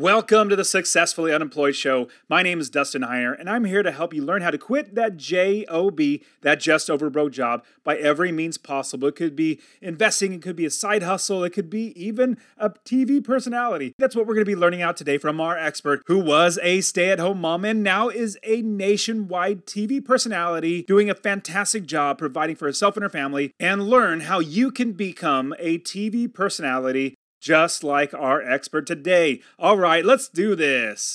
Welcome to the Successfully Unemployed Show. My name is Dustin Heiner, and I'm here to help you learn how to quit that JOB, that just over broke job, by every means possible. It could be investing, it could be a side hustle, it could be even a TV personality. That's what we're going to be learning out today from our expert, who was a stay at home mom and now is a nationwide TV personality doing a fantastic job providing for herself and her family, and learn how you can become a TV personality just like our expert today. All right, let's do this.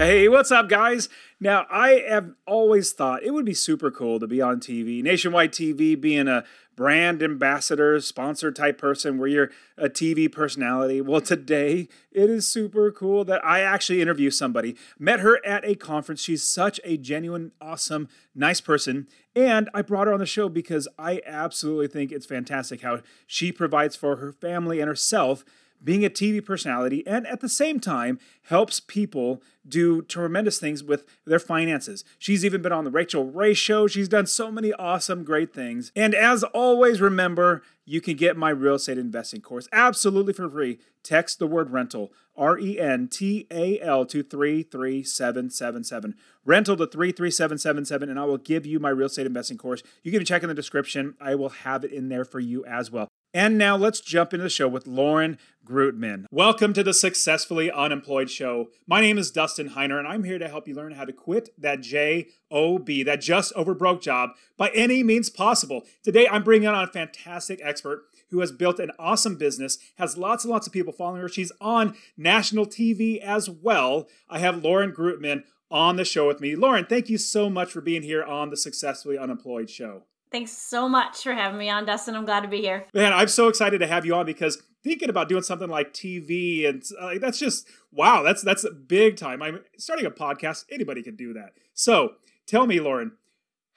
Hey, what's up, guys? Now, I have always thought it would be super cool to be on TV, nationwide TV, being a brand ambassador, sponsor type person where you're a TV personality. Well, today it is super cool that I actually interview somebody. Met her at a conference. She's such a genuine, awesome, nice person. And I brought her on the show because I absolutely think it's fantastic how she provides for her family and herself being a TV personality, and at the same time helps people do tremendous things with their finances. She's even been on the Rachael Ray show. She's done so many awesome, great things. And as always, remember, you can get my real estate investing course absolutely for free. Text the word rental, R E N T A L, to 33777. Rental to 33777, and I will give you my real estate investing course. You can check in the description. I will have it in there for you as well. And now let's jump into the show with Lauren Greutman. Welcome to the Successfully Unemployed Show. My name is Dustin Heiner, and I'm here to help you learn how to quit that JOB, that just over broke job, by any means possible. Today, I'm bringing on a fantastic expert who has built an awesome business, has lots and lots of people following her. She's on national TV as well. I have Lauren Greutman on the show with me. Lauren, thank you so much for being here on the Successfully Unemployed Show. Thanks so much for having me on, Dustin. I'm glad to be here. Man, I'm so excited to have you on because thinking about doing something like TV and uh, that's just wow, that's that's a big time. I'm starting a podcast. Anybody can do that. So tell me, Lauren,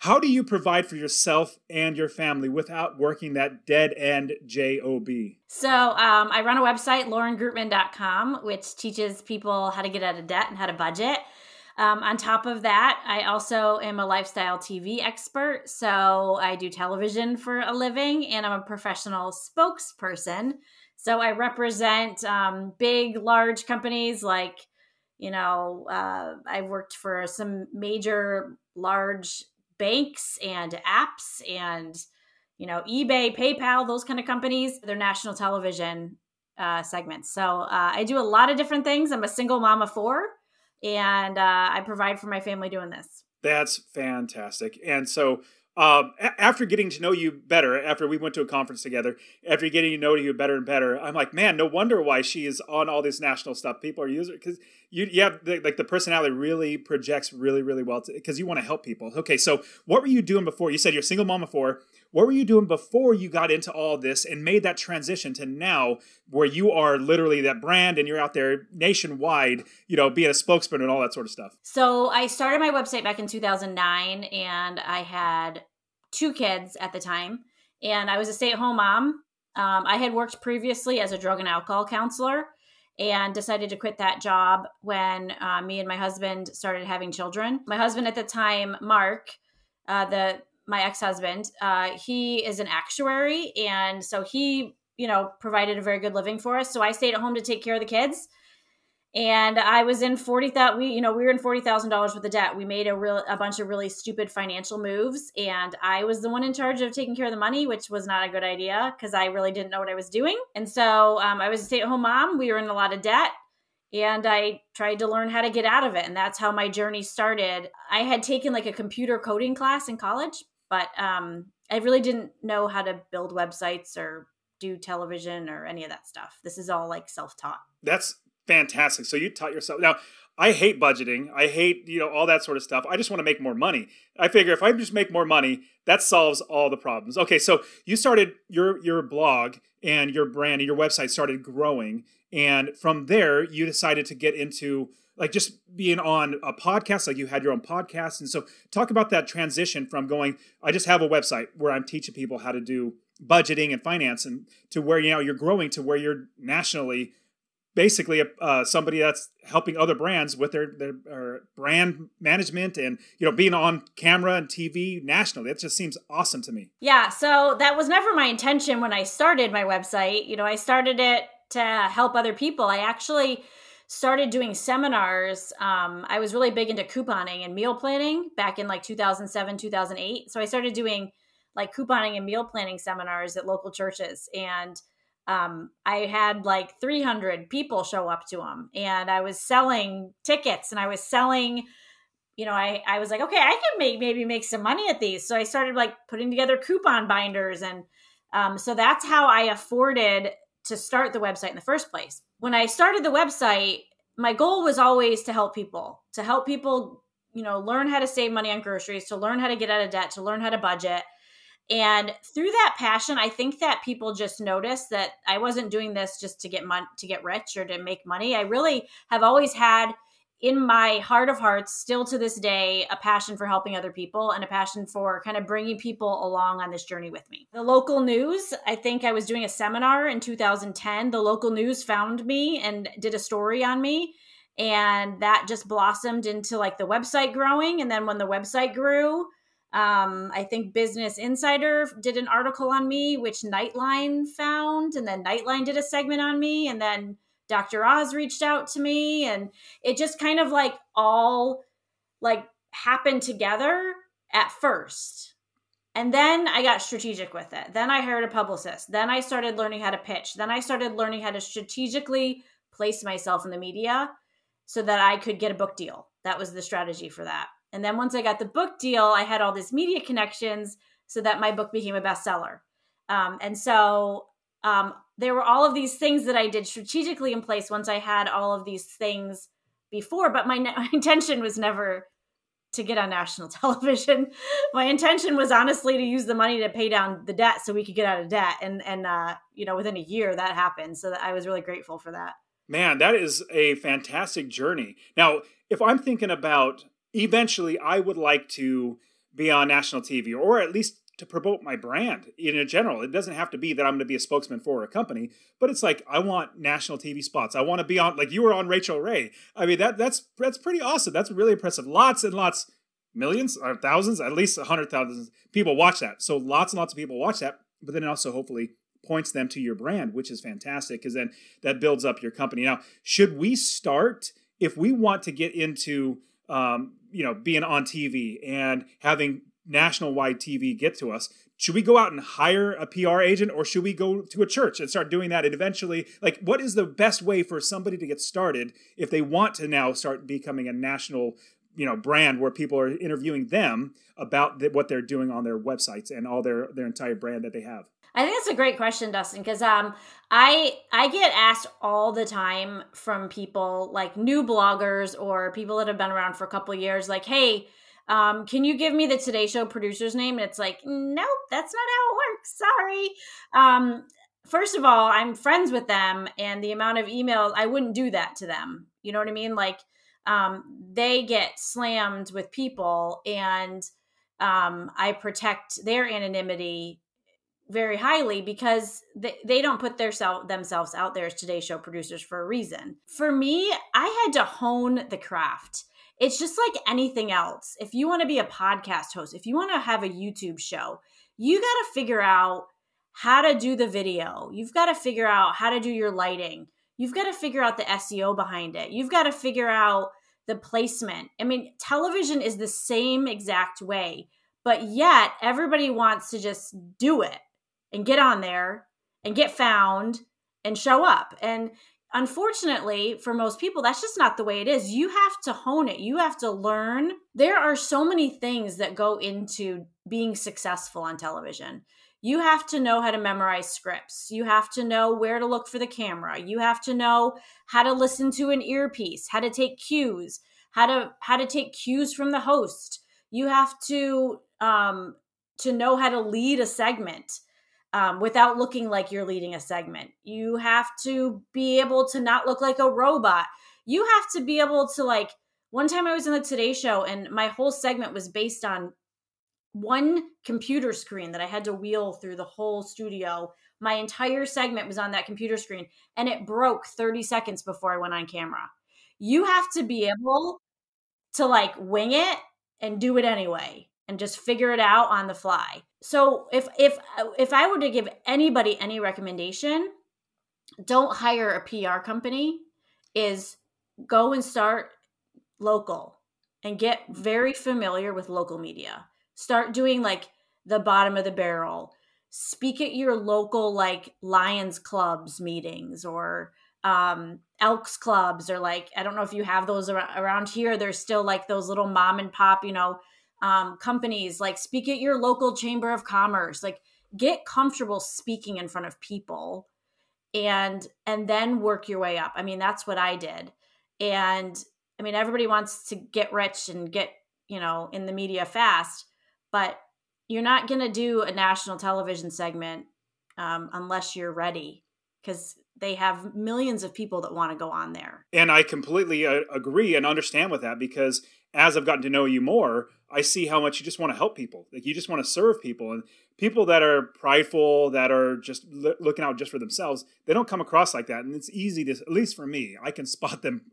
how do you provide for yourself and your family without working that dead end job? So um, I run a website, laurengreutman.com, which teaches people how to get out of debt and how to budget. Um, on top of that, I also am a lifestyle TV expert. So I do television for a living and I'm a professional spokesperson. So I represent um, big, large companies like, you know, uh, I've worked for some major, large banks and apps and, you know, eBay, PayPal, those kind of companies. They're national television uh, segments. So uh, I do a lot of different things. I'm a single mom of four and uh, I provide for my family doing this. That's fantastic. And so, um, a- after getting to know you better, after we went to a conference together, after getting to know you better and better, I'm like, man, no wonder why she is on all this national stuff. People are using because you, you have the, like the personality really projects really, really well because you want to help people. Okay, so what were you doing before? You said you're a single mom before. What were you doing before you got into all this and made that transition to now where you are literally that brand and you're out there nationwide, you know, being a spokesman and all that sort of stuff? So I started my website back in 2009 and I had two kids at the time and I was a stay at home mom. Um, I had worked previously as a drug and alcohol counselor and decided to quit that job when uh, me and my husband started having children. My husband at the time, Mark, uh, the my ex-husband uh, he is an actuary and so he you know provided a very good living for us so i stayed at home to take care of the kids and i was in 40000 we you know we were in $40000 worth of debt we made a real a bunch of really stupid financial moves and i was the one in charge of taking care of the money which was not a good idea because i really didn't know what i was doing and so um, i was a stay-at-home mom we were in a lot of debt and I tried to learn how to get out of it. And that's how my journey started. I had taken like a computer coding class in college, but um, I really didn't know how to build websites or do television or any of that stuff. This is all like self taught. That's fantastic. So you taught yourself. Now, I hate budgeting. I hate, you know, all that sort of stuff. I just want to make more money. I figure if I just make more money, that solves all the problems. Okay, so you started your your blog and your brand and your website started growing and from there you decided to get into like just being on a podcast like you had your own podcast and so talk about that transition from going I just have a website where I'm teaching people how to do budgeting and finance and to where you know you're growing to where you're nationally basically uh, somebody that's helping other brands with their their brand management and you know being on camera and TV nationally. It just seems awesome to me. Yeah, so that was never my intention when I started my website. You know, I started it to help other people. I actually started doing seminars. Um, I was really big into couponing and meal planning back in like 2007, 2008. So I started doing like couponing and meal planning seminars at local churches and um, I had like 300 people show up to them and I was selling tickets and I was selling, you know, I, I was like, okay, I can make, maybe make some money at these. So I started like putting together coupon binders. And um, so that's how I afforded to start the website in the first place. When I started the website, my goal was always to help people, to help people, you know, learn how to save money on groceries, to learn how to get out of debt, to learn how to budget and through that passion i think that people just noticed that i wasn't doing this just to get money to get rich or to make money i really have always had in my heart of hearts still to this day a passion for helping other people and a passion for kind of bringing people along on this journey with me. The local news i think i was doing a seminar in 2010 the local news found me and did a story on me and that just blossomed into like the website growing. And then when the website grew um, I think Business Insider did an article on me, which Nightline found, and then Nightline did a segment on me, and then Dr. Oz reached out to me, and it just kind of like all like happened together at first. And then I got strategic with it. Then I hired a publicist. Then I started learning how to pitch. Then I started learning how to strategically place myself in the media so that I could get a book deal. That was the strategy for that. And then once I got the book deal, I had all these media connections so that my book became a bestseller. Um, and so um, there were all of these things that I did strategically in place once I had all of these things before. But my, my intention was never to get on national television. my intention was honestly to use the money to pay down the debt so we could get out of debt. And and uh, you know within a year that happened. So I was really grateful for that. Man, that is a fantastic journey. Now, if I'm thinking about eventually I would like to be on national TV or at least to promote my brand in general. It doesn't have to be that I'm going to be a spokesman for a company, but it's like I want national TV spots. I want to be on like you were on Rachael Ray. I mean that that's that's pretty awesome. That's really impressive. Lots and lots millions or thousands, at least a hundred thousand people watch that. So lots and lots of people watch that, but then it also hopefully points them to your brand, which is fantastic because then that builds up your company. Now, should we start if we want to get into um, you know being on TV and having national wide TV get to us. Should we go out and hire a PR agent or should we go to a church and start doing that and eventually like what is the best way for somebody to get started if they want to now start becoming a national you know brand where people are interviewing them about the, what they're doing on their websites and all their their entire brand that they have I think that's a great question, Dustin, because um, I I get asked all the time from people like new bloggers or people that have been around for a couple years, like, "Hey, um, can you give me the Today Show producer's name?" And it's like, nope, that's not how it works. Sorry. Um, first of all, I'm friends with them, and the amount of emails I wouldn't do that to them. You know what I mean? Like, um, they get slammed with people, and um, I protect their anonymity very highly because they, they don't put their self, themselves out there as Today Show producers for a reason. For me, I had to hone the craft. It's just like anything else. If you want to be a podcast host, if you want to have a YouTube show, you got to figure out how to do the video. You've got to figure out how to do your lighting. You've got to figure out the SEO behind it. You've got to figure out the placement. I mean, television is the same exact way, but yet everybody wants to just do it and get on there and get found and show up. And unfortunately, for most people, that's just not the way it is. You have to hone it, you have to learn. There are so many things that go into being successful on television. you have to know how to memorize scripts. You have to know where to look for the camera. You have to know how to listen to an earpiece, how to take cues, how to how to take cues from the host. You have to um, to know how to lead a segment um, without looking like you're leading a segment. You have to be able to not look like a robot. You have to be able to like. One time I was in the Today Show and my whole segment was based on one computer screen that I had to wheel through the whole studio. My entire segment was on that computer screen and it broke 30 seconds before I went on camera. You have to be able to like wing it and do it anyway and just figure it out on the fly. So if if if I were to give anybody any recommendation, don't hire a PR company is go and start local and get very familiar with local media Start doing like the bottom of the barrel. Speak at your local like Lions clubs meetings or um, Elks clubs or like I don't know if you have those around here. There's still like those little mom and pop, you know, um, companies. Like speak at your local chamber of commerce. Like get comfortable speaking in front of people, and and then work your way up. I mean, that's what I did, and I mean everybody wants to get rich and get you know in the media fast but you're not going to do a national television segment um, unless you're ready because they have millions of people that want to go on there. And I completely uh, agree and understand with that because as I've gotten to know you more, I see how much you just want to help people. Like you just want to serve people and people that are prideful, that are just l- looking out just for themselves, they don't come across like that. And it's easy to, at least for me, I can spot them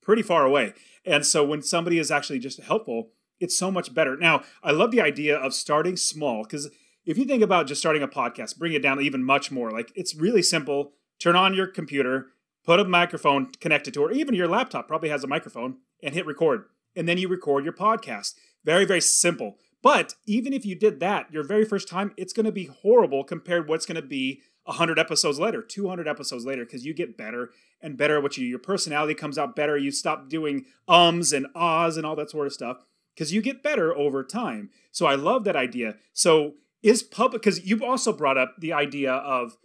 pretty far away. And so when somebody is actually just helpful, it's so much better. Now, I love the idea of starting small because if you think about just starting a podcast, bring it down even much more. Like it's really simple. Turn on your computer, put a microphone connected to it, or even your laptop probably has a microphone, and hit record. And then you record your podcast. Very, very simple. But even if you did that your very first time, it's going to be horrible compared what's going to be 100 episodes later, 200 episodes later, because you get better and better at what you do. Your personality comes out better. You stop doing ums and ahs and all that sort of stuff because you get better over time. So I love that idea. So is public because you've also brought up the idea of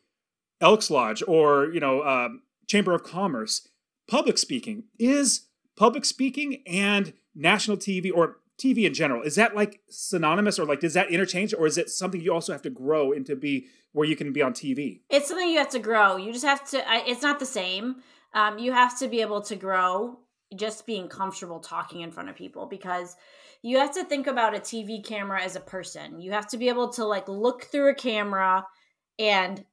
Elks Lodge or you know um, Chamber of Commerce. Public speaking is public speaking and national TV or TV in general. Is that like synonymous or like does that interchange or is it something you also have to grow into be where you can be on TV? It's something you have to grow. You just have to. It's not the same. Um, you have to be able to grow just being comfortable talking in front of people because you have to think about a TV camera as a person. You have to be able to like look through a camera and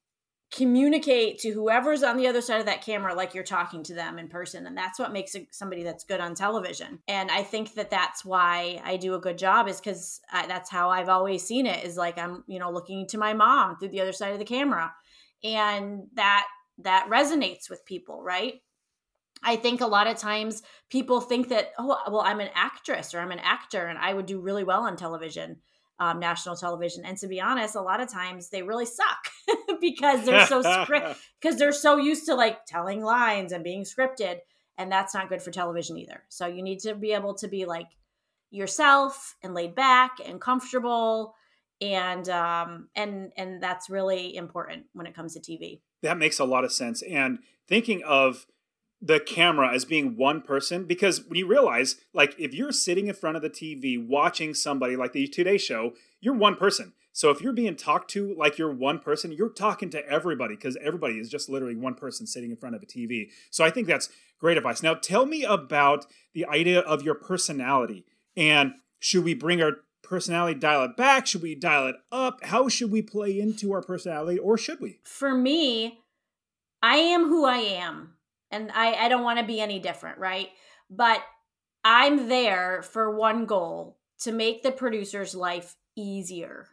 communicate to whoever's on the other side of that camera like you're talking to them in person and that's what makes somebody that's good on television. And i think that that's why i do a good job is because that's how i've always seen it is like i'm you know looking to my mom through the other side of the camera. And that that resonates with people right? I think a lot of times people think that, oh, well, I'm an actress or I'm an actor and I would do really well on television, um, national television. And to be honest, a lot of times they really suck because they're so script because they're so used to like telling lines and being scripted, and that's not good for television either. So you need to be able to be like yourself and laid back and comfortable and um and and that's really important when it comes to TV. That makes a lot of sense. And thinking of the camera as being one person because when you realize like if you're sitting in front of the TV watching somebody like the Today Show, you're one person. So if you're being talked to like you're one person, you're talking to everybody because everybody is just literally one person sitting in front of a TV. So I think that's great advice. Now tell me about the idea of your personality and should we bring our personality dial it back? Should we dial it up? How should we play into our personality or should we? For me, I am who I am and I, I don't want to be any different, right? But I'm there for one goal to make the producer's life easier.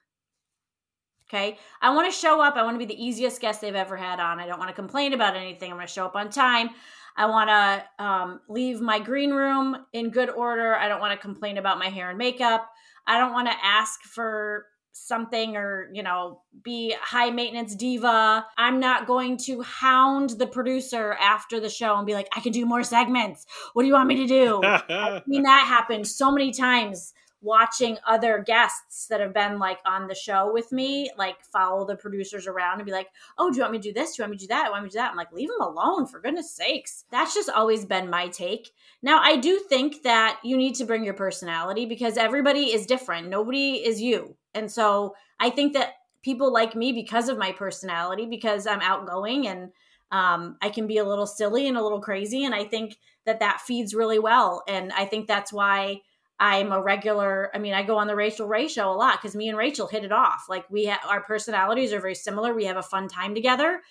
Okay. I want to show up. I want to be the easiest guest they've ever had on. I don't want to complain about anything. I'm going to show up on time. I want to um, leave my green room in good order. I don't want to complain about my hair and makeup. I don't want to ask for something or you know be high maintenance diva i'm not going to hound the producer after the show and be like i can do more segments what do you want me to do i've seen that happen so many times watching other guests that have been like on the show with me, like follow the producers around and be like, oh, do you want me to do this? Do you want me to do that? Do you want me to do that? I'm like, leave them alone for goodness sakes. That's just always been my take. Now, I do think that you need to bring your personality because everybody is different. Nobody is you. And so I think that people like me because of my personality, because I'm outgoing and um, I can be a little silly and a little crazy. And I think that that feeds really well. And I think that's why I'm a regular. I mean, I go on the Rachael Ray show a lot because me and Rachel hit it off. Like we, ha- our personalities are very similar. We have a fun time together.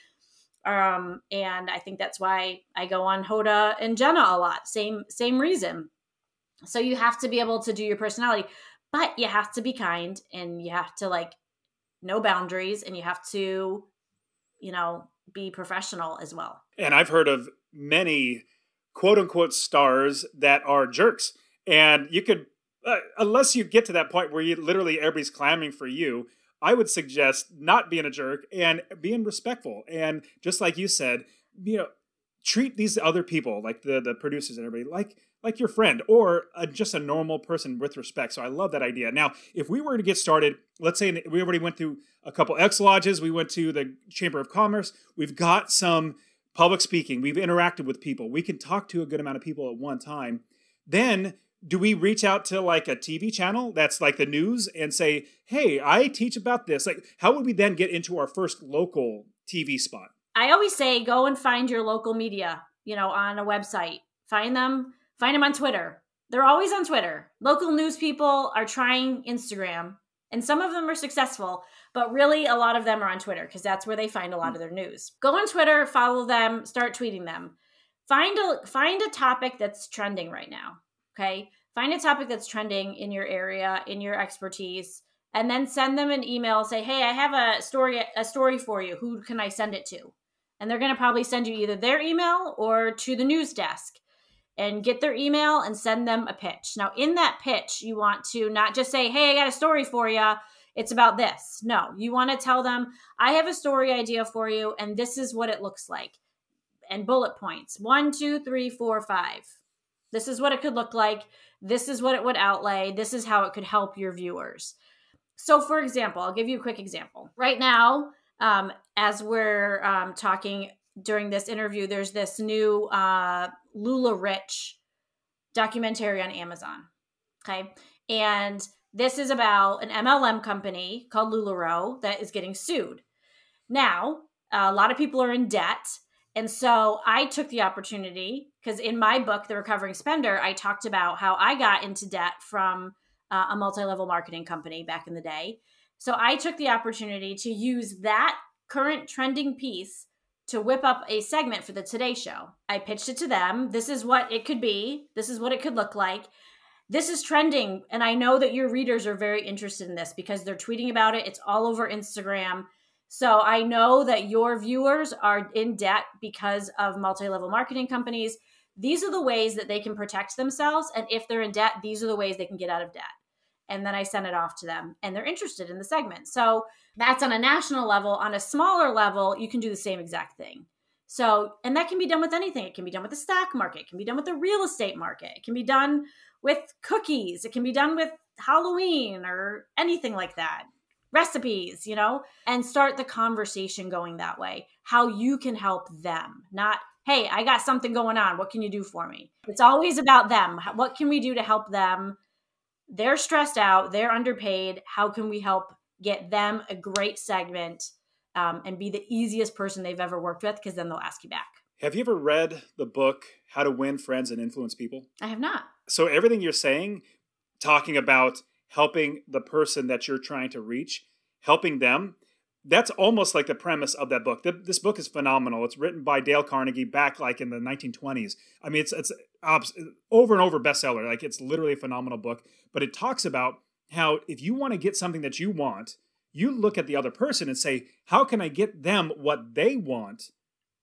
Um, and I think that's why I go on Hoda and Jenna a lot. Same, same reason. So you have to be able to do your personality, but you have to be kind and you have to like know boundaries and you have to, you know, be professional as well. And I've heard of many quote unquote stars that are jerks and you could, uh, unless you get to that point where you literally everybody's clamming for you, I would suggest not being a jerk and being respectful. And just like you said, you know, treat these other people, like the the producers and everybody, like like your friend or a, just a normal person with respect. So I love that idea. Now, if we were to get started, let's say we already went through a couple Elks lodges, we went to the Chamber of Commerce, we've got some public speaking, we've interacted with people, we can talk to a good amount of people at one time. Then do we reach out to like a TV channel that's like the news and say, "Hey, I teach about this." Like, how would we then get into our first local TV spot? I always say, go and find your local media. You know, on a website, find them, find them on Twitter. They're always on Twitter. Local news people are trying Instagram, and some of them are successful, but really a lot of them are on Twitter because that's where they find a lot of their news. Go on Twitter, follow them, start tweeting them. Find a find a topic that's trending right now Okay. Find a topic that's trending in your area, in your expertise, and then send them an email. Say, hey, I have a story, a story for you. Who can I send it to? And they're going to probably send you either their email or to the news desk and get their email and send them a pitch. Now, in that pitch, you want to not just say, hey, I got a story for you. It's about this. No, you want to tell them, I have a story idea for you, and this is what it looks like. And bullet points one, two, three, four, five. This is what it could look like. This is what it would outlay. This is how it could help your viewers. So, for example, I'll give you a quick example. Right now, um, as we're um, talking during this interview, there's this new uh, LuLaRich documentary on Amazon. Okay. And this is about an MLM company called LuLaRoe that is getting sued. Now, a lot of people are in debt and so I took the opportunity because in my book, The Recovering Spender, I talked about how I got into debt from uh, a multi level marketing company back in the day. So I took the opportunity to use that current trending piece to whip up a segment for the Today Show. I pitched it to them. This is what it could be, this is what it could look like. This is trending, and I know that your readers are very interested in this because they're tweeting about it. It's all over Instagram. So I know that your viewers are in debt because of multi level marketing companies. These are the ways that they can protect themselves. And if they're in debt, these are the ways they can get out of debt. And then I send it off to them and they're interested in the segment. So that's on a national level. On a smaller level, you can do the same exact thing. So, and that can be done with anything. It can be done with the stock market, it can be done with the real estate market, it can be done with cookies, it can be done with Halloween or anything like that recipes, you know, and start the conversation going that way. How you can help them, not, hey, I got something going on. What can you do for me? It's always about them. What can we do to help them? They're stressed out, they're underpaid. How can we help get them a great segment um, and be the easiest person they've ever worked with? Because then they'll ask you back. Have you ever read the book How to Win Friends and Influence People? I have not. So, everything you're saying, talking about helping the person that you're trying to reach, helping them. That's almost like the premise of that book. This book is phenomenal. It's written by Dale Carnegie back like in the 1920s. I mean, it's it's over and over bestseller. Like it's literally a phenomenal book. But it talks about how if you want to get something that you want, you look at the other person and say, how can I get them what they want,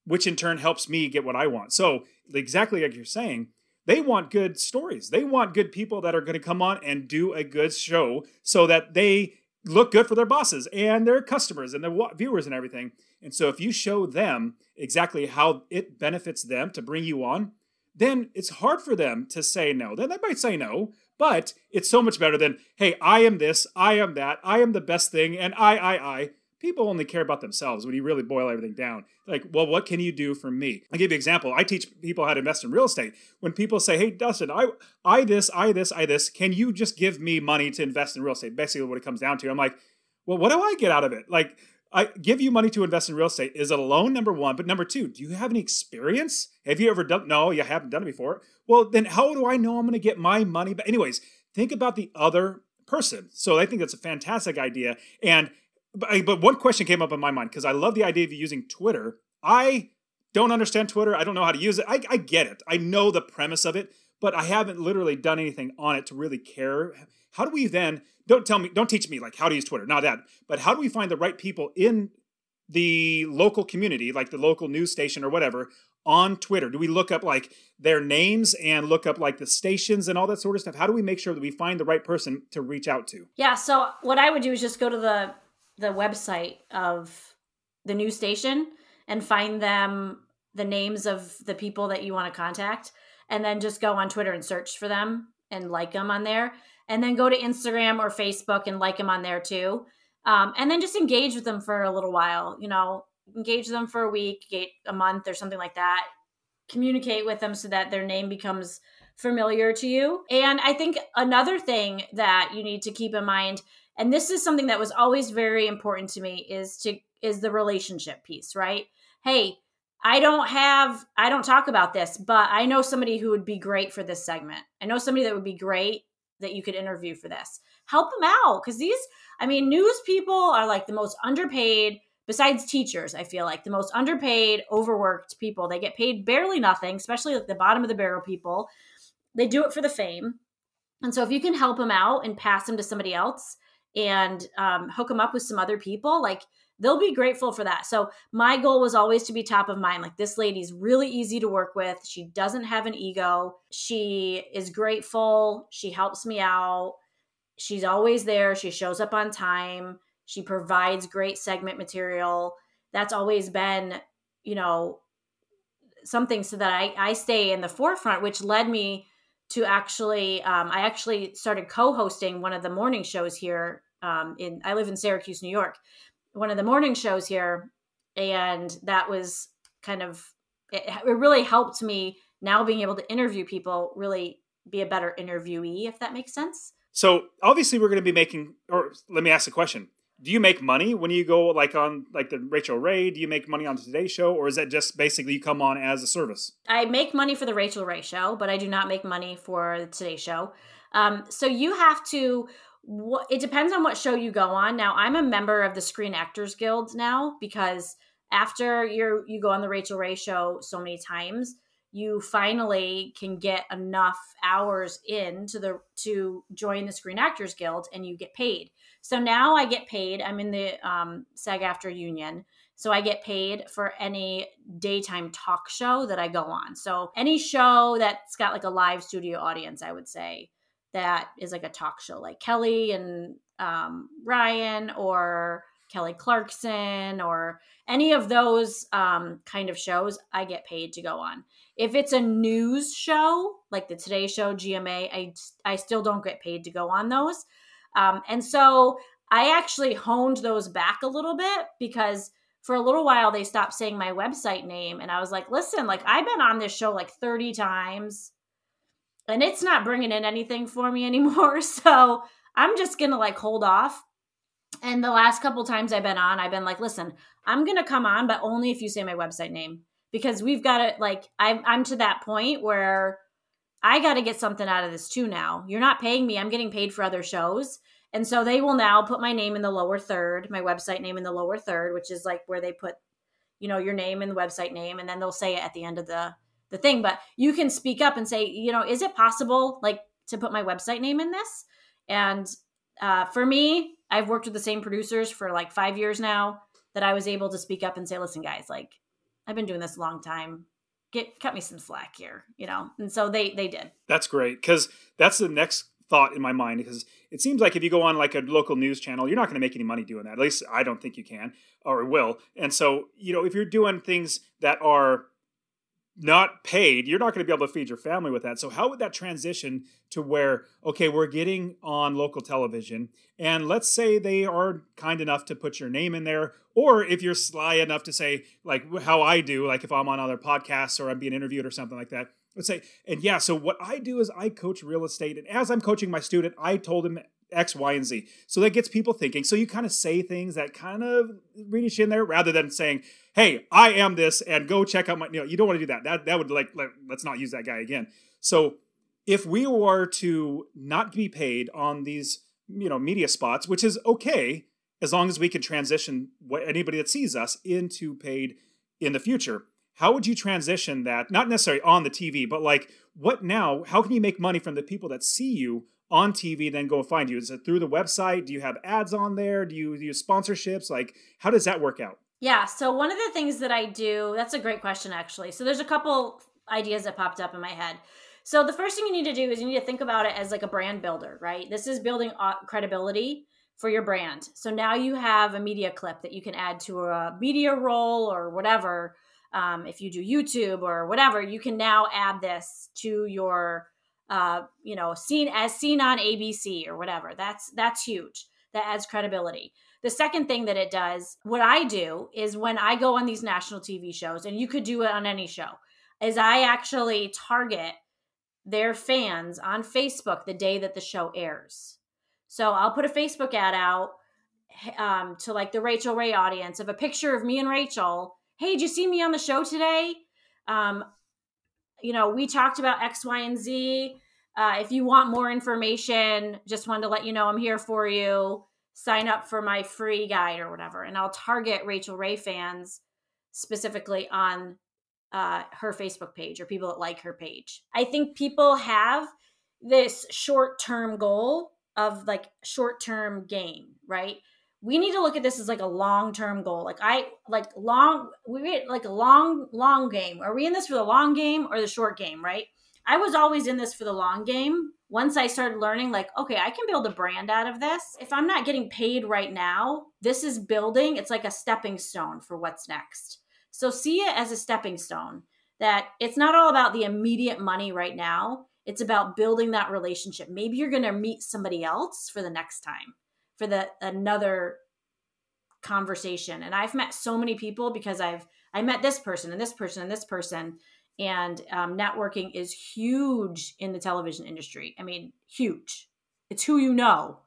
which in turn helps me get what I want. So exactly like you're saying, they want good stories. They want good people that are going to come on and do a good show so that they look good for their bosses and their customers and their viewers and everything. And so if you show them exactly how it benefits them to bring you on, then it's hard for them to say no. Then they might say no, But it's so much better than, hey, I am this, I am that, I am the best thing, and I, I, I. People only care about themselves when you really boil everything down. Like, well, what can you do for me? I'll give you an example. I teach people how to invest in real estate. When people say, hey, Dustin, I, I this, I this, I this, can you just give me money to invest in real estate? Basically, what it comes down to. I'm like, well, what do I get out of it? Like, I give you money to invest in real estate. Is it a loan? Number one. But number two, do you have any experience? Have you ever done? No, you haven't done it before. Well, then how do I know I'm going to get my money back? Anyways, think about the other person. So I think that's a fantastic idea. And but, but one question came up in my mind because I love the idea of using Twitter. I don't understand Twitter. I don't know how to use it. I, I get it. I know the premise of it, but I haven't literally done anything on it to really care. How do we then don't tell me, don't teach me like how to use Twitter, not that, but how do we find the right people in the local community, like the local news station or whatever, on Twitter? Do we look up like their names and look up like the stations and all that sort of stuff? How do we make sure that we find the right person to reach out to? Yeah, so what I would do is just go to the the website of the news station and find them the names of the people that you want to contact and then just go on Twitter and search for them and like them on there and then go to Instagram or Facebook and like them on there too. Um, and then just engage with them for a little while, you know, engage them for a week, a month or something like that. Communicate with them so that their name becomes familiar to you. And I think another thing that you need to keep in mind and this is something that was always very important to me is to is the relationship piece, right? Hey, I don't have I don't talk about this, but I know somebody who would be great for this segment. I know somebody that would be great that you could interview for this. Help them out because these, I mean, news people are like the most underpaid, besides teachers, I feel like the most underpaid, overworked people. They get paid barely nothing, especially like the bottom of the barrel people. They do it for the fame. And so if you can help them out and pass them to somebody else and um, hook them up with some other people, like they'll be grateful for that. So my goal was always to be top of mind. Like this lady's really easy to work with. She doesn't have an ego. She is grateful. She helps me out. She's always there. She shows up on time. She provides great segment material. That's always been, you know, something so that I, I stay in the forefront, which led me to actually, um, I actually started co-hosting one of the morning shows here um, in, I live in Syracuse, New York. One of the morning shows here, and that was kind of it, it really helped me now being able to interview people really be a better interviewee if that makes sense. So obviously we're going to be making or let me ask a question do you make money when you go like on like the Rachael Ray? Do you make money on the Today Show, or is that just basically you come on as a service? I make money for the Rachael Ray show, but I do not make money for the Today Show. Um, so you have to it depends on what show you go on. Now, I'm a member of the Screen Actors Guild now because after you you go on the Rachel Ray show so many times, you finally can get enough hours in to the to join the Screen Actors Guild and you get paid. So now I get paid. I'm in the um, SAG-AFTRA union. So I get paid for any daytime talk show that I go on. So any show that's got like a live studio audience, I would say that is like a talk show, like Kelly and um, Ryan or Kelly Clarkson or any of those um, kind of shows, I get paid to go on. If it's a news show like the Today Show, GMA, I I still don't get paid to go on those. Um, and so I actually honed those back a little bit because for a little while they stopped saying my website name, and I was like, listen, like I've been on this show like thirty times and it's not bringing in anything for me anymore. So I'm just gonna like hold off. And the last couple times I've been on, I've been like, listen, I'm gonna come on, but only if you say my website name because we've got to like I'm I'm to that point where I got to get something out of this too. Now you're not paying me; I'm getting paid for other shows. And so they will now put my name in the lower third, my website name in the lower third, which is like where they put, you know, your name and the website name, and then they'll say it at the end of the the thing but you can speak up and say you know is it possible like to put my website name in this and uh, for me i've worked with the same producers for like five years now that i was able to speak up and say listen guys like i've been doing this a long time. Get cut me some slack here you know? And so they they did. That's great because that's the next thought in my mind because it seems like if you go on like a local news channel you're not going to make any money doing that at least i don't think you can or will. And so you know if you're doing things that are not paid, you're not going to be able to feed your family with that. So, how would that transition to where, okay, we're getting on local television, and let's say they are kind enough to put your name in there, or if you're sly enough to say, like how I do, like if I'm on other podcasts or I'm being interviewed or something like that, let's say, and yeah, so what I do is I coach real estate, and as I'm coaching my student, I told him X, Y, and Z. So that gets people thinking. So you kind of say things that kind of reach in there rather than saying, hey, I am this and go check out my, you know, you don't want to do that. That, that would like, let, let's not use that guy again. So if we were to not be paid on these, you know, media spots, which is okay, as long as we can transition what, anybody that sees us into paid in the future. How would you transition that? Not necessarily on the TV, but like what now? How can you make money from the people that see you on TV then go find you? Is it through the website? Do you have ads on there? Do you use sponsorships? Like, how does that work out? Yeah. So, one of the things that I do, that's a great question, actually. So, there's a couple ideas that popped up in my head. So, the first thing you need to do is you need to think about it as like a brand builder, right? This is building credibility for your brand. So, now you have a media clip that you can add to a media roll or whatever. Um, if you do YouTube or whatever, you can now add this to your uh, you know, seen as seen on ABC or whatever. That's that's huge. That adds credibility. The second thing that it does, what I do is when I go on these national TV shows, and you could do it on any show, is I actually target their fans on Facebook the day that the show airs. So I'll put a Facebook ad out um, to like the Rachael Ray audience of a picture of me and Rachel. Hey, did you see me on the show today? Um, you know, we talked about X, Y, and Z. Uh, if you want more information, just wanted to let you know I'm here for you. Sign up for my free guide or whatever. And I'll target Rachael Ray fans specifically on uh, her Facebook page or people that like her page. I think people have this short term goal of like short term gain, right? we need to look at this as like a long-term goal. Like I like long we like a long long game. Are we in this for the long game or the short game, right? I was always in this for the long game. Once I started learning like okay, I can build a brand out of this. If I'm not getting paid right now, this is building. It's like a stepping stone for what's next. So see it as a stepping stone that it's not all about the immediate money right now. It's about building that relationship. Maybe you're going to meet somebody else for the next time for the another conversation and i've met so many people because i've i met this person and this person and this person and um, networking is huge in the television industry. I mean huge. It's who you know.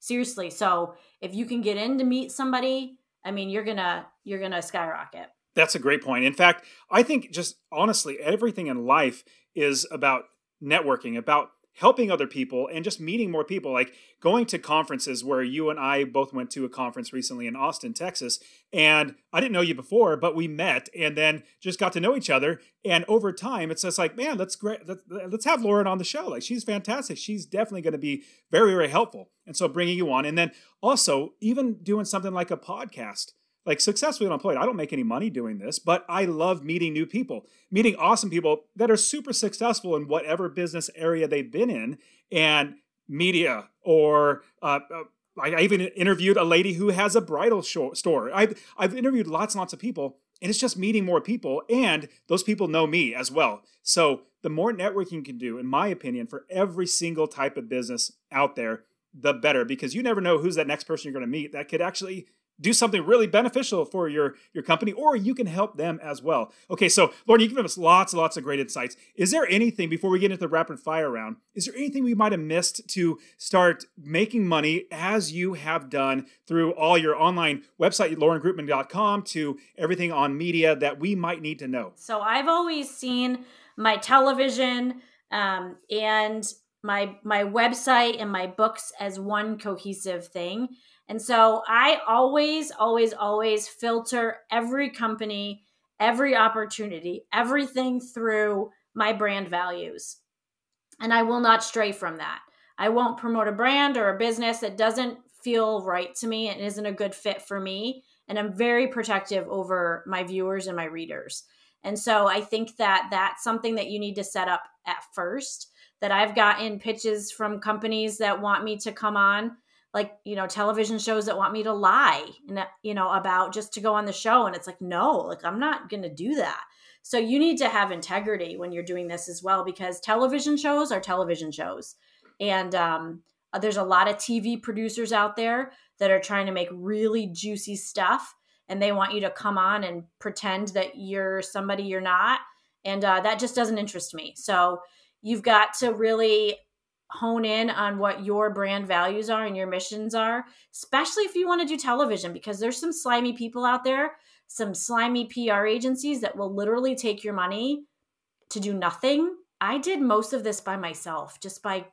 Seriously. So if you can get in to meet somebody i mean you're gonna you're gonna skyrocket. That's a great point. In fact i think just honestly everything in life is about networking about helping other people and just meeting more people. Like going to conferences where you and I both went to a conference recently in Austin, Texas and I didn't know you before but we met and then just got to know each other. And over time it's just like man let's great let's have Lauren on the show. Like she's fantastic. She's definitely going to be very very helpful. And so bringing you on. And then also even doing something like a podcast like successfully unemployed. I don't make any money doing this, but I love meeting new people, meeting awesome people that are super successful in whatever business area they've been in, and media or. Uh, uh, I even interviewed a lady who has a bridal store. I've I've interviewed lots and lots of people, and it's just meeting more people, and those people know me as well. So the more networking you can do, in my opinion, for every single type of business out there, the better, because you never know who's that next person you're going to meet that could actually do something really beneficial for your your company or you can help them as well. Okay so lauren you give us lots and lots of great insights. Is there anything before we get into the rapid fire round is there anything we might have missed to start making money as you have done through all your online website laurengreutman.com to everything on media that we might need to know? So i've always seen my television um, and my my website and my books as one cohesive thing and so I always, always, always filter every company, every opportunity, everything through my brand values. And I will not stray from that. I won't promote a brand or a business that doesn't feel right to me and isn't a good fit for me. And I'm very protective over my viewers and my readers. And so I think that that's something that you need to set up at first. That I've gotten pitches from companies that want me to come on like you know television shows that want me to lie and you know about just to go on the show. And it's like no like i'm not going to do that. So you need to have integrity when you're doing this as well because television shows are television shows. And um, there's a lot of tv producers out there that are trying to make really juicy stuff and they want you to come on and pretend that you're somebody you're not. And uh, that just doesn't interest me. So you've got to really hone in on what your brand values are and your missions are, especially if you want to do television, because there's some slimy people out there, some slimy PR agencies that will literally take your money to do nothing. I did most of this by myself, just by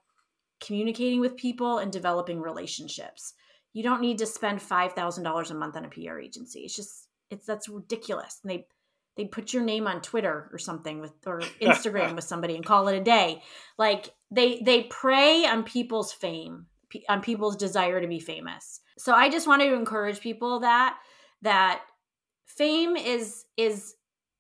communicating with people and developing relationships. You don't need to spend $5,000 a month on a PR agency. It's just, it's that's ridiculous. And they, they put your name on Twitter or something with or Instagram with somebody and call it a day. Like they they prey on people's fame, on people's desire to be famous. So I just wanted to encourage people that that fame is is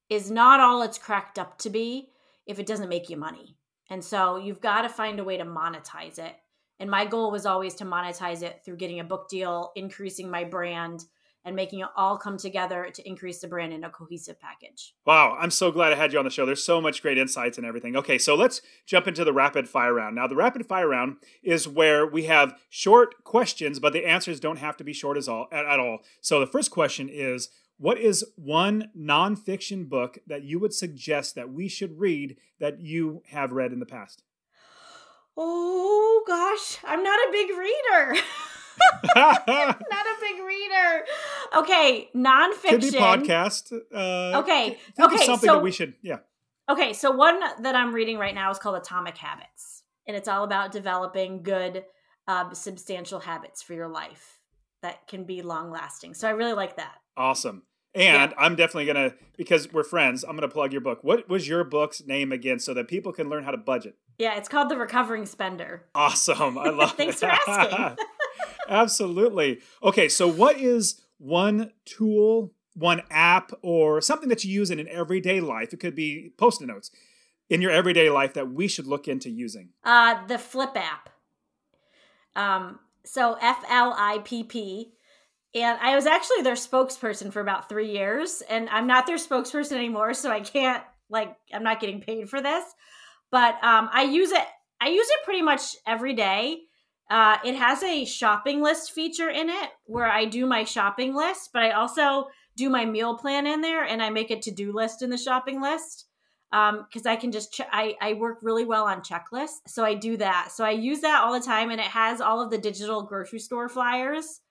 is not all it's cracked up to be if it doesn't make you money. And so you've got to find a way to monetize it. And my goal was always to monetize it through getting a book deal, increasing my brand, and making it all come together to increase the brand in a cohesive package. Wow, I'm so glad I had you on the show. There's so much great insights and everything. Okay, so let's jump into the rapid fire round. Now, the rapid fire round is where we have short questions, but the answers don't have to be short as all at, at all. So the first question is what is one nonfiction book that you would suggest that we should read that you have read in the past? Oh gosh, I'm not a big reader. Not a big reader. Okay, nonfiction. Could be podcast. Uh, okay. okay. something so, that we should. Yeah. Okay, so one that I'm reading right now is called Atomic Habits, and it's all about developing good, uh, substantial habits for your life that can be long lasting. So I really like that. Awesome. And yeah. I'm definitely gonna because we're friends. I'm gonna plug your book. What was your book's name again, so that people can learn how to budget? Yeah, it's called The Recovering Spender. Awesome. I love. It. Thanks for asking. Absolutely. Okay, so what is one tool, one app, or something that you use in an everyday life? It could be post-it notes in your everyday life that we should look into using. Uh, the Flipp app. Um, so F L I P P. And I was actually their spokesperson for about three years, and I'm not their spokesperson anymore, so I can't like I'm not getting paid for this. But um, I use it. I use it pretty much every day uh, it has a shopping list feature in it where I do my shopping list, but I also do my meal plan in there and I make a to do list in the shopping list because um, I can just ch- I, I work really well on checklists, so I do that. So I use that all the time, and it has all of the digital grocery store flyers.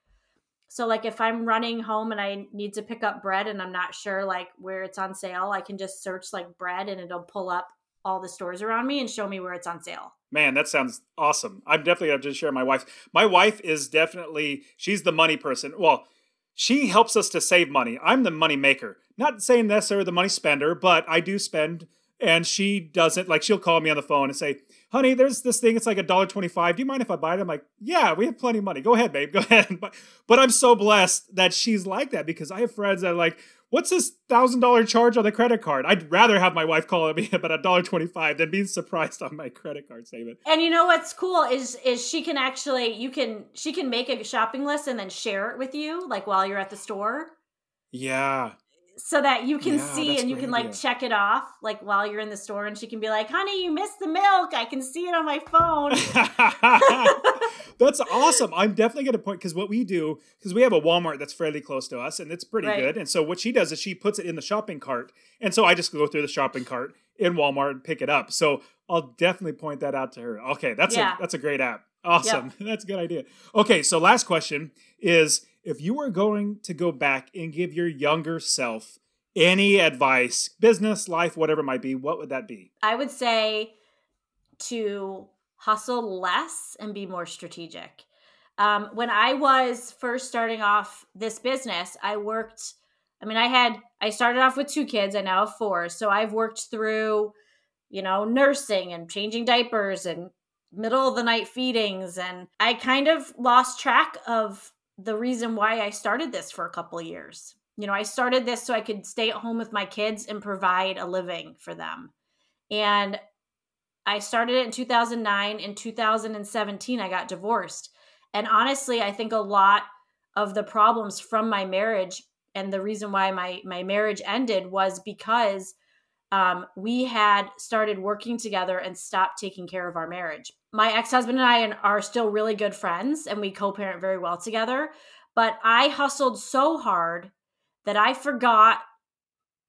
So like if I'm running home and I need to pick up bread and I'm not sure like where it's on sale, I can just search like bread and it'll pull up all the stores around me and show me where it's on sale. Man, that sounds awesome. I'm definitely going to share my wife. My wife is definitely she's the money person. Well, she helps us to save money. I'm the money maker. Not saying necessarily the money spender, but I do spend and she doesn't like she'll call me on the phone and say honey there's this thing it's like a dollar 25 do you mind if i buy it i'm like yeah we have plenty of money go ahead babe go ahead but but i'm so blessed that she's like that because i have friends that are like what's this thousand dollar charge on the credit card? I'd rather have my wife call me about a dollar twenty five than being surprised on my credit card statement. And you know what's cool is is she can actually you can she can make a shopping list and then share it with you like while you're at the store. Yeah so that you can yeah, see and you can like check it off like while you're in the store and she can be like honey you missed the milk. I can see it on my phone. That's awesome. I'm definitely going to point because what we do because we have a walmart that's fairly close to us and it's pretty right. good. And so what she does is she puts it in the shopping cart. And so i just go through the shopping cart in walmart and pick it up. So i'll definitely point that out to her. Okay that's yeah. a that's a great app. Awesome. Yep. that's a good idea. Okay so last question is if you were going to go back and give your younger self any advice, business, life, whatever it might be, what would that be? I would say to hustle less and be more strategic. Um, when I was first starting off this business, I worked. I mean, I had I started off with two kids. I now have four, so I've worked through, you know, nursing and changing diapers and middle of the night feedings, and I kind of lost track of the reason why I started this for a couple years. You know, I started this so I could stay at home with my kids and provide a living for them. And I started it in 2009. In 2017, I got divorced. And honestly, I think a lot of the problems from my marriage and the reason why my my marriage ended was because um, we had started working together and stopped taking care of our marriage. My ex husband and I are still really good friends and we co parent very well together. But I hustled so hard that I forgot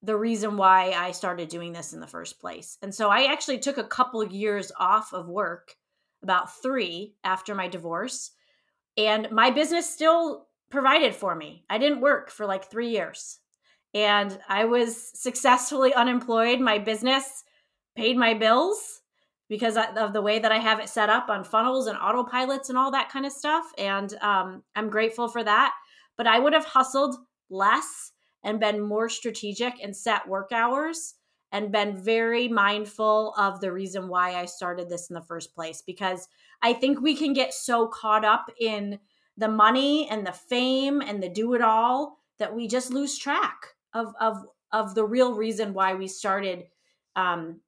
the reason why I started doing this in the first place. And so I actually took a couple years off of work, about three after my divorce. And my business still provided for me. I didn't work for like three years and I was successfully unemployed. My business paid my bills because of the way that I have it set up on funnels and autopilots and all that kind of stuff. And um, I'm grateful for that. But I would have hustled less and been more strategic and set work hours and been very mindful of the reason why I started this in the first place. Because I think we can get so caught up in the money and the fame and the do it all that we just lose track of of of the real reason why we started um,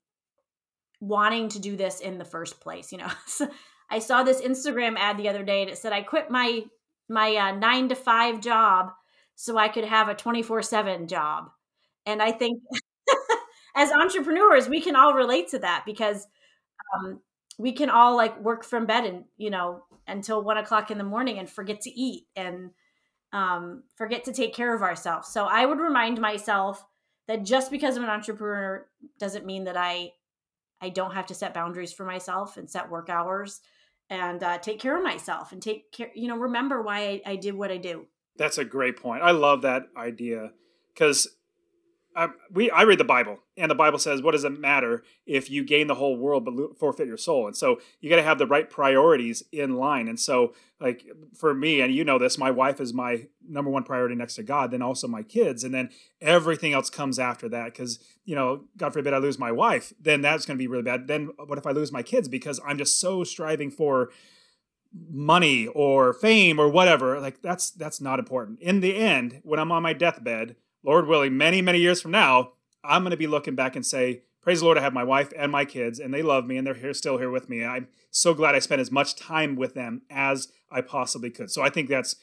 wanting to do this in the first place. You know, I saw this Instagram ad the other day and it said I quit my my uh, nine to five job so I could have a twenty four seven job, and I think as entrepreneurs we can all relate to that because um, we can all like work from bed and you know until one o'clock in the morning and forget to eat and um, forget to take care of ourselves. So I would remind myself that just because I'm an entrepreneur doesn't mean that I I don't have to set boundaries for myself and set work hours and uh, take care of myself and take care. You know, remember why I, I did what I do. That's a great point. I love that idea because I, we I read the Bible, and the Bible says, "What does it matter if you gain the whole world but forfeit your soul?" And so you got to have the right priorities in line. And so, like for me, and you know this, my wife is my number one priority next to God, then also my kids, and then everything else comes after that. Because you know, God forbid I lose my wife, then that's going to be really bad. Then what if I lose my kids because I'm just so striving for money or fame or whatever? Like that's that's not important. In the end, when I'm on my deathbed Lord willing, many, many years from now, I'm going to be looking back and say, Praise the Lord, I have my wife and my kids, and they love me, and they're here, still here with me. I'm so glad I spent as much time with them as I possibly could. So I think that's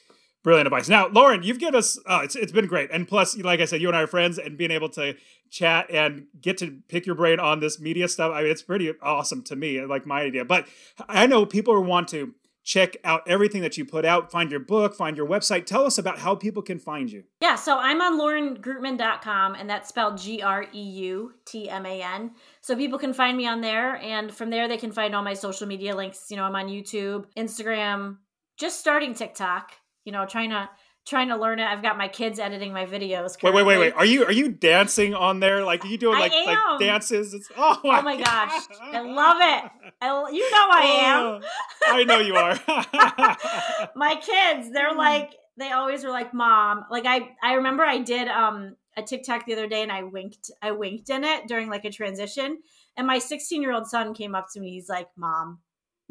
brilliant advice. Now, Lauren, you've given us, uh, it's, it's been great. And plus, like I said, you and I are friends, and being able to chat and get to pick your brain on this media stuff, I mean, it's pretty awesome to me, like my idea. But I know people want to check out everything that you put out, find your book, find your website. Tell us about how people can find you. Yeah, so I'm on laurengreutman.com and that's spelled G R E U T M A N. So people can find me on there and from there they can find all my social media links. You know, I'm on YouTube, Instagram, just starting TikTok, you know, trying to trying to learn it. I've got my kids editing my videos. Currently. Wait, wait, wait, wait. Are you are you dancing on there? Like are you doing like like dances? It's, oh, my, oh my gosh, I love it. I, you know I am. Oh, I know you are. my kids, they're like they always are like, "Mom." Like I I remember I did um a TikTok the other day and I winked I winked in it during like a transition, and my 16 year old son came up to me. He's like, "Mom."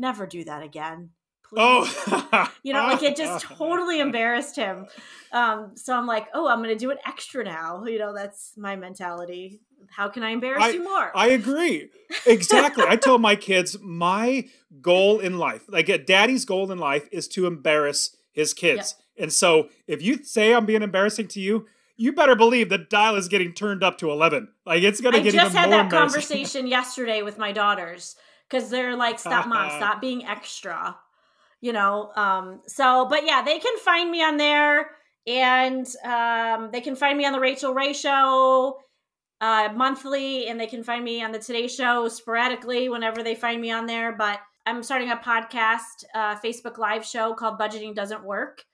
Never do that again please. Oh, you know, like it just totally embarrassed him. Um, so I'm like, oh, I'm going to do it extra now. You know, that's my mentality. How can I embarrass I, you more? I agree. Exactly. I tell my kids my goal in life, like a daddy's goal in life, is to embarrass his kids. Yep. And so if you say I'm being embarrassing to you, you better believe the dial is getting turned up to 11. Like it's going to get even more I just had that conversation yesterday with my daughters because they're like, stop, mom, stop being extra you know um so but yeah they can find me on there and um they can find me on the rachael ray show uh monthly and they can find me on the today show sporadically whenever they find me on there but i'm starting a podcast uh facebook live show called budgeting doesn't work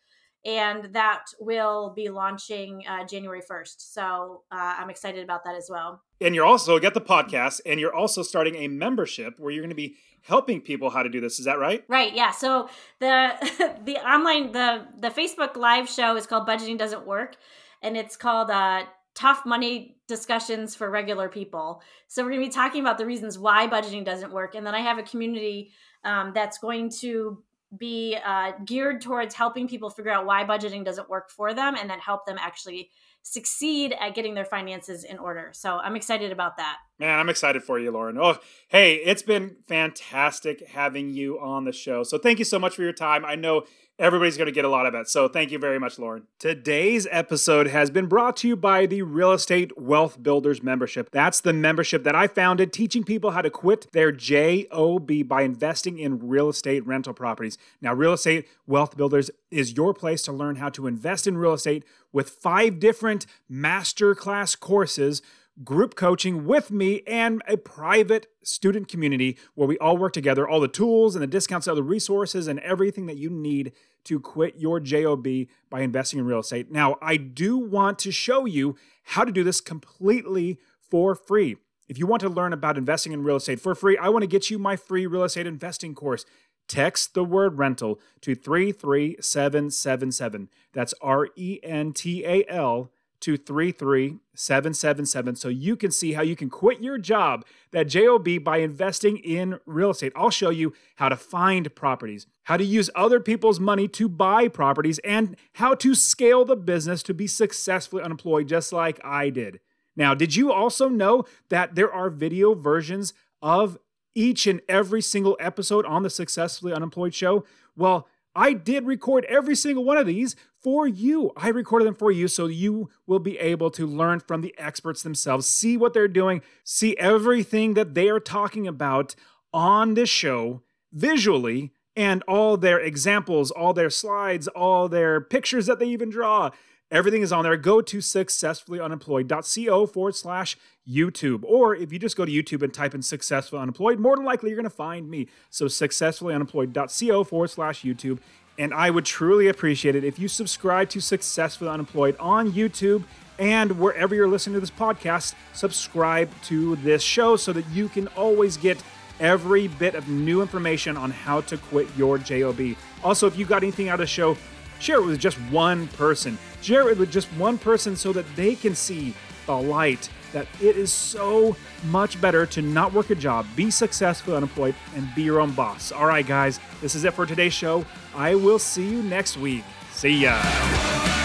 and that will be launching uh, January 1st. So uh, I'm excited about that as well. And you're also get the podcast, and you're also starting a membership where you're going to be helping people how to do this. Is that right? Right. Yeah. So the the online the the Facebook live show is called Budgeting Doesn't Work, and it's called uh, Tough Money Discussions for Regular People. So we're going to be talking about the reasons why budgeting doesn't work, and then I have a community um, that's going to be uh, geared towards helping people figure out why budgeting doesn't work for them and then help them actually succeed at getting their finances in order. So I'm excited about that. Man, I'm excited for you, Lauren. Oh, hey, it's been fantastic having you on the show. So thank you so much for your time. I know everybody's going to get a lot of it. So thank you very much, Lauren. Today's episode has been brought to you by the Real Estate Wealth Builders membership. That's the membership that I founded teaching people how to quit their JOB by investing in real estate rental properties. Now, Real Estate Wealth Builders is your place to learn how to invest in real estate with five different masterclass courses group coaching with me and a private student community where we all work together, all the tools and the discounts, all the resources, and everything that you need to quit your JOB by investing in real estate. Now, I do want to show you how to do this completely for free. If you want to learn about investing in real estate for free, I want to get you my free real estate investing course. Text the word rental to 33777. That's R E N T A L to 33777 so you can see how you can quit your job, that JOB, by investing in real estate. I'll show you how to find properties, how to use other people's money to buy properties, and how to scale the business to be successfully unemployed, just like I did. Now, did you also know that there are video versions of each and every single episode on the Successfully Unemployed show? Well, I did record every single one of these for you. I recorded them for you so you will be able to learn from the experts themselves, see what they're doing, see everything that they are talking about on this show visually, and all their examples, all their slides, all their pictures that they even draw. Everything is on there. Go to successfullyunemployed.co forward slash YouTube. Or if you just go to YouTube and type in successfully unemployed, more than likely you're going to find me. So successfullyunemployed.co forward slash YouTube. And I would truly appreciate it if you subscribe to Successfully Unemployed on YouTube and wherever you're listening to this podcast, subscribe to this show so that you can always get every bit of new information on how to quit your JOB. Also, if you got anything out of the show, share it with just one person. Share it with just one person so that they can see the light that it is so much better to not work a job, be successful, unemployed, and be your own boss. All right, guys, this is it for today's show. I will see you next week. See ya.